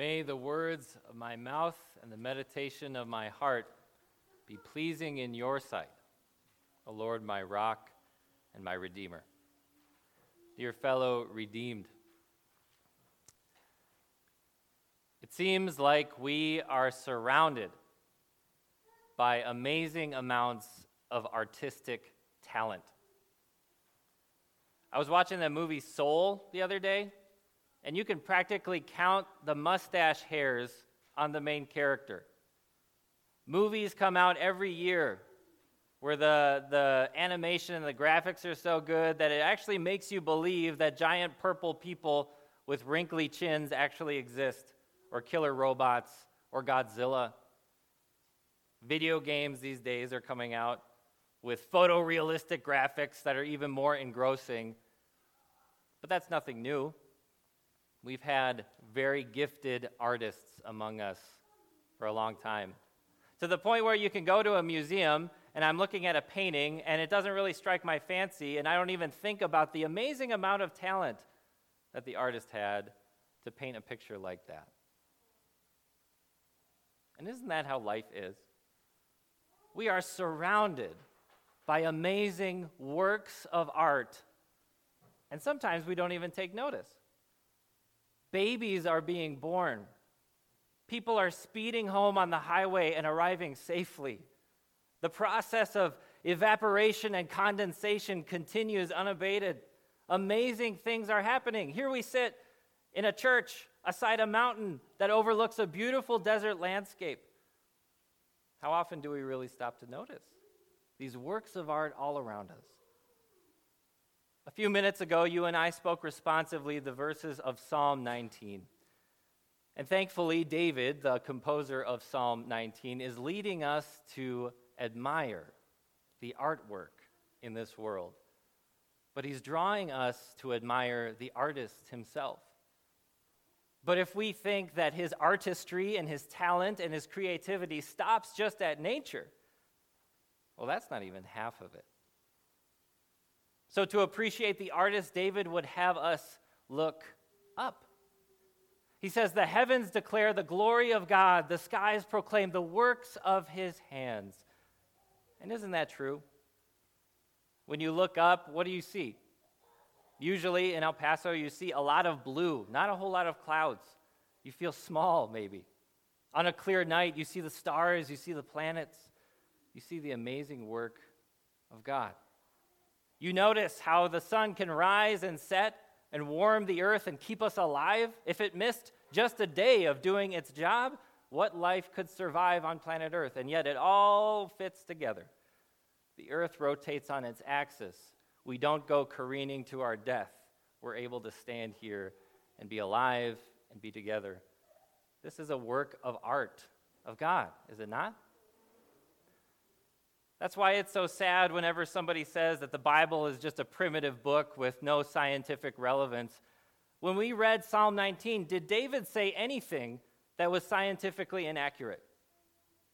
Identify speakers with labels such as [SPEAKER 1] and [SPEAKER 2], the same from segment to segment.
[SPEAKER 1] May the words of my mouth and the meditation of my heart be pleasing in your sight, O Lord, my rock and my redeemer. Dear fellow redeemed, it seems like we are surrounded by amazing amounts of artistic talent. I was watching that movie Soul the other day, and you can practically count the mustache hairs on the main character. Movies come out every year where the, the animation and the graphics are so good that it actually makes you believe that giant purple people with wrinkly chins actually exist, or killer robots, or Godzilla. Video games these days are coming out with photorealistic graphics that are even more engrossing. But that's nothing new. We've had very gifted artists among us for a long time. To the point where you can go to a museum and I'm looking at a painting and it doesn't really strike my fancy, and I don't even think about the amazing amount of talent that the artist had to paint a picture like that. And isn't that how life is? We are surrounded by amazing works of art. And sometimes we don't even take notice. Babies are being born. People are speeding home on the highway and arriving safely. The process of evaporation and condensation continues unabated. Amazing things are happening. Here we sit in a church aside a mountain that overlooks a beautiful desert landscape. How often do we really stop to notice? these works of art all around us. A few minutes ago, you and I spoke responsively the verses of Psalm 19. And thankfully, David, the composer of Psalm 19, is leading us to admire the artwork in this world. But he's drawing us to admire the artist himself. But if we think that his artistry and his talent and his creativity stops just at nature, well, that's not even half of it. So, to appreciate the artist, David would have us look up. He says, The heavens declare the glory of God, the skies proclaim the works of his hands. And isn't that true? When you look up, what do you see? Usually in El Paso, you see a lot of blue, not a whole lot of clouds. You feel small, maybe. On a clear night, you see the stars, you see the planets you see the amazing work of God. You notice how the sun can rise and set and warm the earth and keep us alive. If it missed just a day of doing its job, what life could survive on planet Earth? And yet it all fits together. The earth rotates on its axis. We don't go careening to our death. We're able to stand here and be alive and be together. This is a work of art of God, is it not? That's why it's so sad whenever somebody says that the Bible is just a primitive book with no scientific relevance. When we read Psalm 19, did David say anything that was scientifically inaccurate?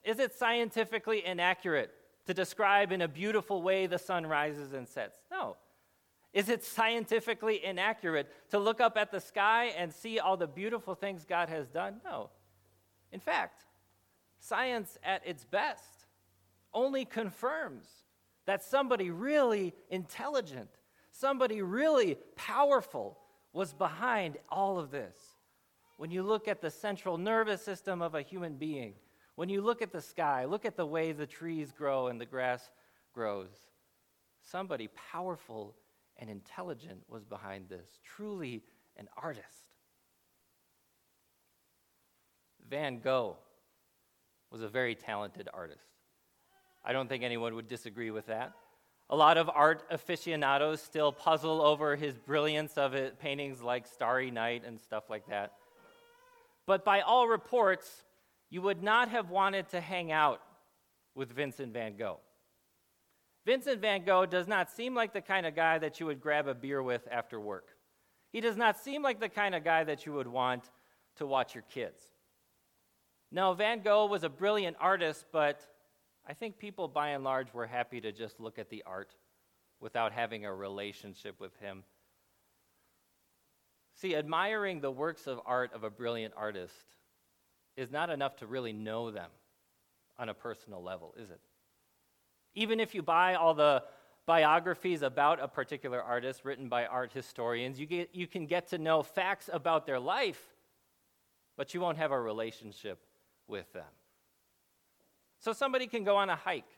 [SPEAKER 1] Is it scientifically inaccurate to describe in a beautiful way the sun rises and sets? No. Is it scientifically inaccurate to look up at the sky and see all the beautiful things God has done? No. In fact, science at its best only confirms that somebody really intelligent, somebody really powerful was behind all of this. When you look at the central nervous system of a human being, when you look at the sky, look at the way the trees grow and the grass grows, somebody powerful and intelligent was behind this, truly an artist. Van Gogh was a very talented artist. I don't think anyone would disagree with that. A lot of art aficionados still puzzle over his brilliance of it, paintings like Starry Night and stuff like that. But by all reports, you would not have wanted to hang out with Vincent van Gogh. Vincent van Gogh does not seem like the kind of guy that you would grab a beer with after work. He does not seem like the kind of guy that you would want to watch your kids. Now, Van Gogh was a brilliant artist, but I think people by and large were happy to just look at the art without having a relationship with him. See, admiring the works of art of a brilliant artist is not enough to really know them on a personal level, is it? Even if you buy all the biographies about a particular artist written by art historians, you, get, you can get to know facts about their life, but you won't have a relationship with them. So somebody can go on a hike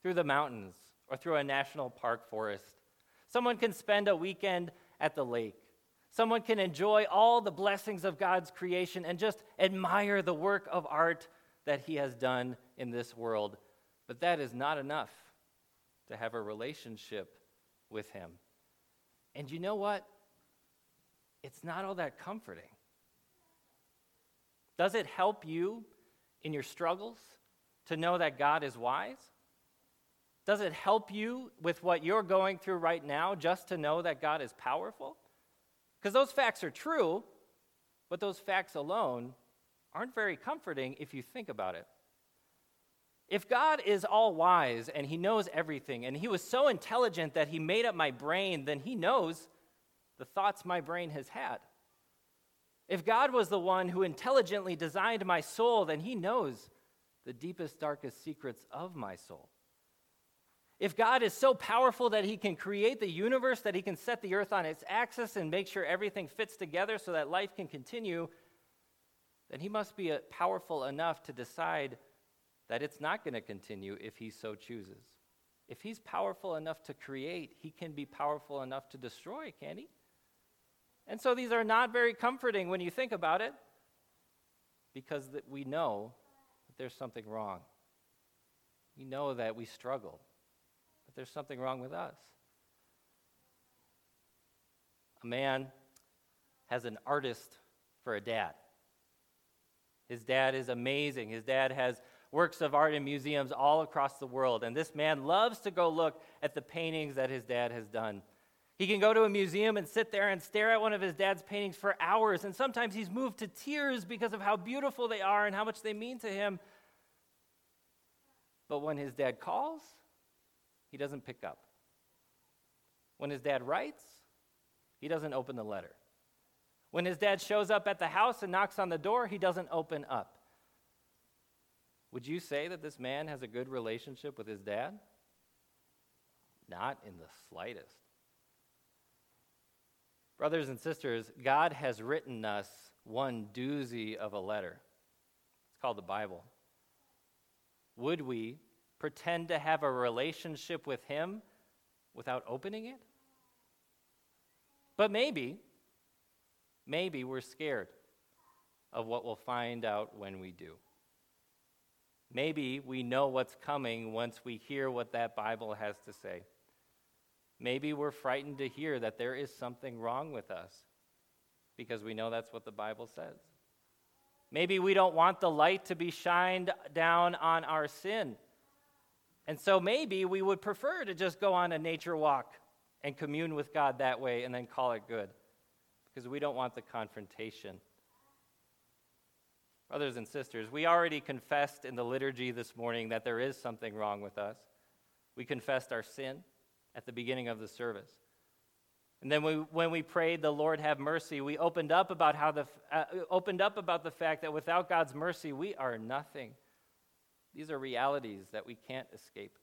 [SPEAKER 1] through the mountains or through a national park forest. Someone can spend a weekend at the lake. Someone can enjoy all the blessings of God's creation and just admire the work of art that He has done in this world. But that is not enough to have a relationship with Him. And you know what? It's not all that comforting. Does it help you in your struggles to know that God is wise? Does it help you with what you're going through right now just to know that God is powerful? Because those facts are true, but those facts alone aren't very comforting if you think about it. If God is all wise and he knows everything, and he was so intelligent that he made up my brain, then he knows the thoughts my brain has had. If God was the one who intelligently designed my soul, then he knows the deepest, darkest secrets of my soul. If God is so powerful that he can create the universe, that he can set the earth on its axis and make sure everything fits together so that life can continue, then he must be uh, powerful enough to decide that it's not going to continue if he so chooses. If he's powerful enough to create, he can be powerful enough to destroy, can he? And so these are not very comforting when you think about it because we know there's something wrong. We know that we struggle but there's something wrong with us. A man has an artist for a dad. His dad is amazing. His dad has works of art in museums all across the world. And this man loves to go look at the paintings that his dad has done. He can go to a museum and sit there and stare at one of his dad's paintings for hours. And sometimes he's moved to tears because of how beautiful they are and how much they mean to him. But when his dad calls, he doesn't pick up. When his dad writes, he doesn't open the letter. When his dad shows up at the house and knocks on the door, he doesn't open up. Would you say that this man has a good relationship with his dad? Not in the slightest. Brothers and sisters, God has written us one doozy of a letter. It's called the Bible. Would we pretend to have a relationship with Him without opening it? But maybe, maybe we're scared of what we'll find out when we do. Maybe we know what's coming once we hear what that Bible has to say. Maybe we're frightened to hear that there is something wrong with us because we know that's what the Bible says. Maybe we don't want the light to be shined down on our sin and so maybe we would prefer to just go on a nature walk and commune with God that way and then call it good because we don't want the confrontation. Brothers and sisters, we already confessed in the liturgy this morning that there is something wrong with us. We confessed our sin at the beginning of the service. And then we, when we prayed, "The Lord have mercy," we opened up about how the uh, opened up about the fact that without God's mercy, we are nothing. These are realities that we can't escape.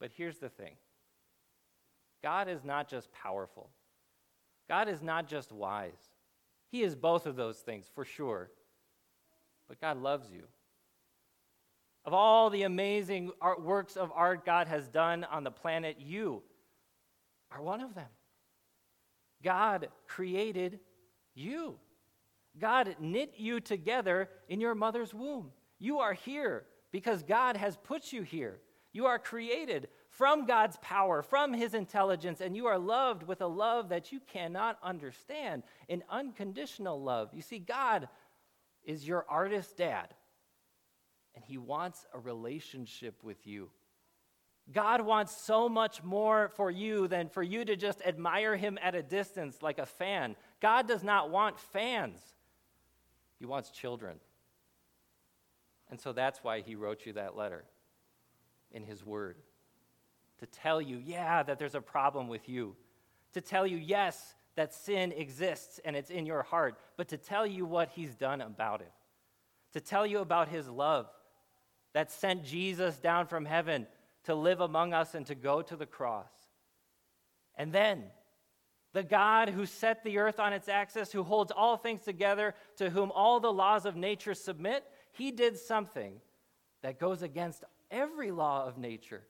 [SPEAKER 1] But here's the thing God is not just powerful, God is not just wise. He is both of those things, for sure. But God loves you. Of all the amazing art, works of art God has done on the planet, you are one of them. God created you. God knit you together in your mother's womb. You are here because God has put you here. You are created from God's power, from His intelligence, and you are loved with a love that you cannot understand an unconditional love. You see, God is your artist dad, and He wants a relationship with you. God wants so much more for you than for you to just admire Him at a distance like a fan. God does not want fans, He wants children. And so that's why he wrote you that letter in his word to tell you, yeah, that there's a problem with you, to tell you, yes, that sin exists and it's in your heart, but to tell you what He's done about it, to tell you about His love that sent Jesus down from heaven to live among us and to go to the cross. And then, the God who set the earth on its axis, who holds all things together, to whom all the laws of nature submit, he did something that goes against every law of nature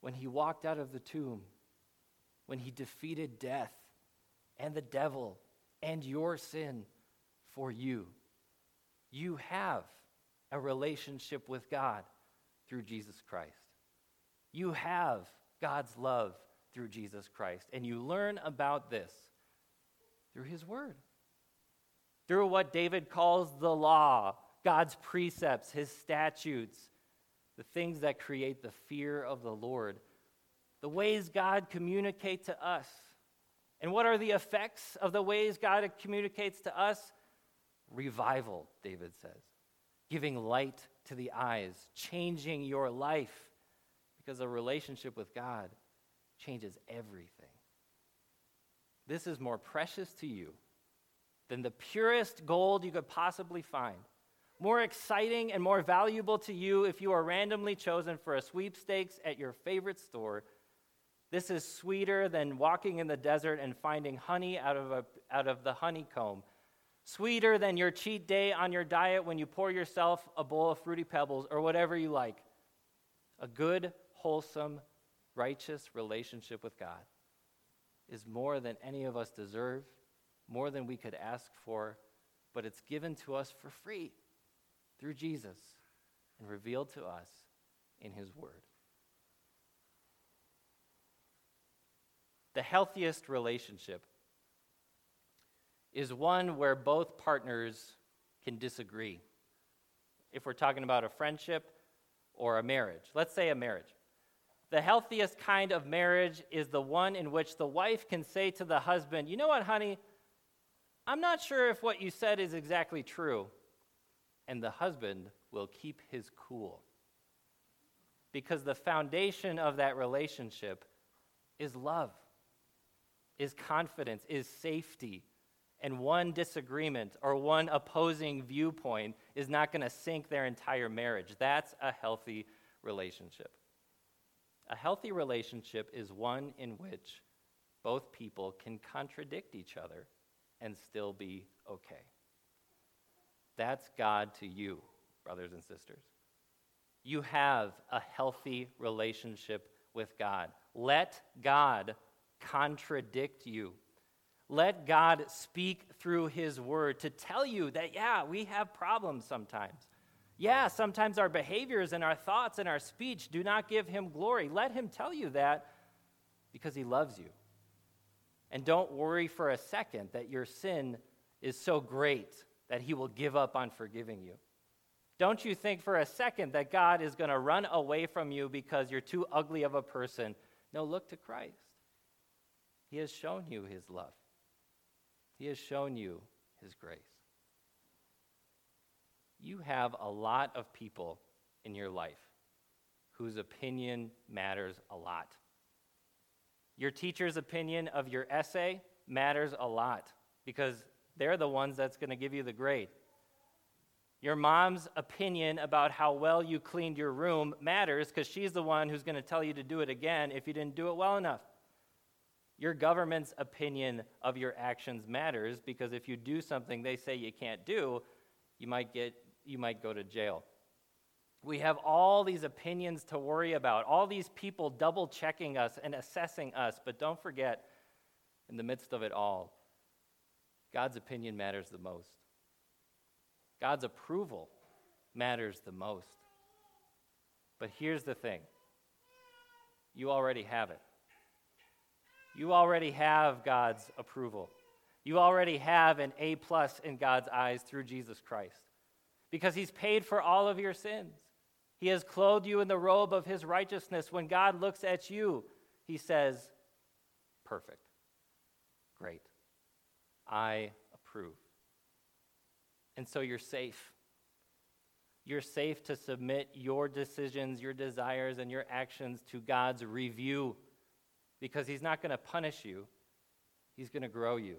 [SPEAKER 1] when he walked out of the tomb, when he defeated death and the devil and your sin for you. You have a relationship with God through Jesus Christ. You have God's love through Jesus Christ. And you learn about this through his word, through what David calls the law, God's precepts, his statutes, the things that create the fear of the Lord, the ways God communicates to us. And what are the effects of the ways God communicates to us? Revival, David says, giving light to the eyes, changing your life because a relationship with God changes everything. This is more precious to you than the purest gold you could possibly find. More exciting and more valuable to you if you are randomly chosen for a sweepstakes at your favorite store. This is sweeter than walking in the desert and finding honey out of, a, out of the honeycomb. Sweeter than your cheat day on your diet when you pour yourself a bowl of fruity pebbles or whatever you like. A good, wholesome, righteous relationship with God is more than any of us deserve, more than we could ask for, but it's given to us for free through Jesus and revealed to us in His Word. The healthiest relationship is one where both partners can disagree. If we're talking about a friendship or a marriage, let's say a marriage. The healthiest kind of marriage is the one in which the wife can say to the husband, You know what, honey? I'm not sure if what you said is exactly true. And the husband will keep his cool. Because the foundation of that relationship is love, is confidence, is safety. And one disagreement or one opposing viewpoint is not going to sink their entire marriage. That's a healthy relationship. A healthy relationship is one in which both people can contradict each other and still be okay. That's God to you, brothers and sisters. You have a healthy relationship with God. Let God contradict you. Let God speak through His word to tell you that, yeah, we have problems sometimes. Yeah, sometimes our behaviors and our thoughts and our speech do not give him glory. Let him tell you that because he loves you. And don't worry for a second that your sin is so great that he will give up on forgiving you. Don't you think for a second that God is going to run away from you because you're too ugly of a person. No, look to Christ. He has shown you his love, he has shown you his grace you have a lot of people in your life whose opinion matters a lot. Your teacher's opinion of your essay matters a lot because they're the ones that's going to give you the grade. Your mom's opinion about how well you cleaned your room matters because she's the one who's going to tell you to do it again if you didn't do it well enough. Your government's opinion of your actions matters because if you do something they say you can't do, you might get you might go to jail. We have all these opinions to worry about, all these people double checking us and assessing us, but don't forget, in the midst of it all, God's opinion matters the most. God's approval matters the most. But here's the thing you already have it. You already have God's approval. You already have an A plus in God's eyes through Jesus Christ because he's paid for all of your sins. He has clothed you in the robe of his righteousness. When God looks at you, he says, Perfect. Great. I approve. And so you're safe. You're safe to submit your decisions, your desires, and your actions to God's review because He's not going to punish you. He's going to grow you.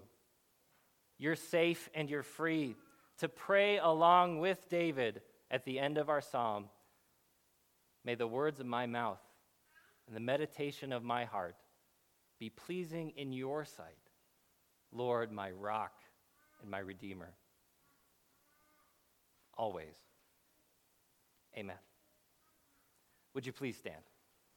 [SPEAKER 1] You're safe and you're free to pray along with David at the end of our psalm. May the words of my mouth and the meditation of my heart be pleasing in your sight, Lord, my rock and my redeemer. Always. Amen. Would you please stand?